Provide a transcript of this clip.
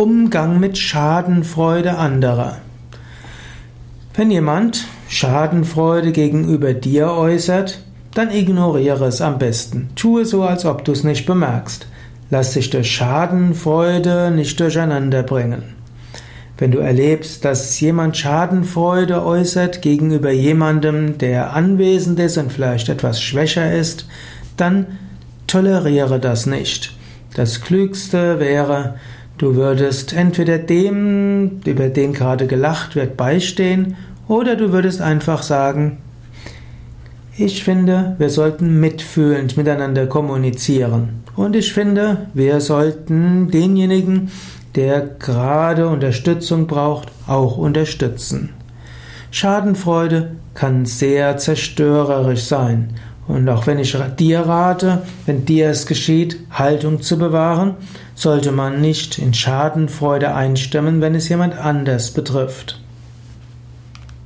Umgang mit Schadenfreude anderer. Wenn jemand Schadenfreude gegenüber dir äußert, dann ignoriere es am besten. Tue so, als ob du es nicht bemerkst. Lass dich durch Schadenfreude nicht durcheinander bringen. Wenn du erlebst, dass jemand Schadenfreude äußert gegenüber jemandem, der anwesend ist und vielleicht etwas schwächer ist, dann toleriere das nicht. Das Klügste wäre, Du würdest entweder dem, über den gerade gelacht wird, beistehen, oder du würdest einfach sagen, ich finde, wir sollten mitfühlend miteinander kommunizieren. Und ich finde, wir sollten denjenigen, der gerade Unterstützung braucht, auch unterstützen. Schadenfreude kann sehr zerstörerisch sein. Und auch wenn ich dir rate, wenn dir es geschieht, Haltung zu bewahren, sollte man nicht in Schadenfreude einstimmen, wenn es jemand anders betrifft.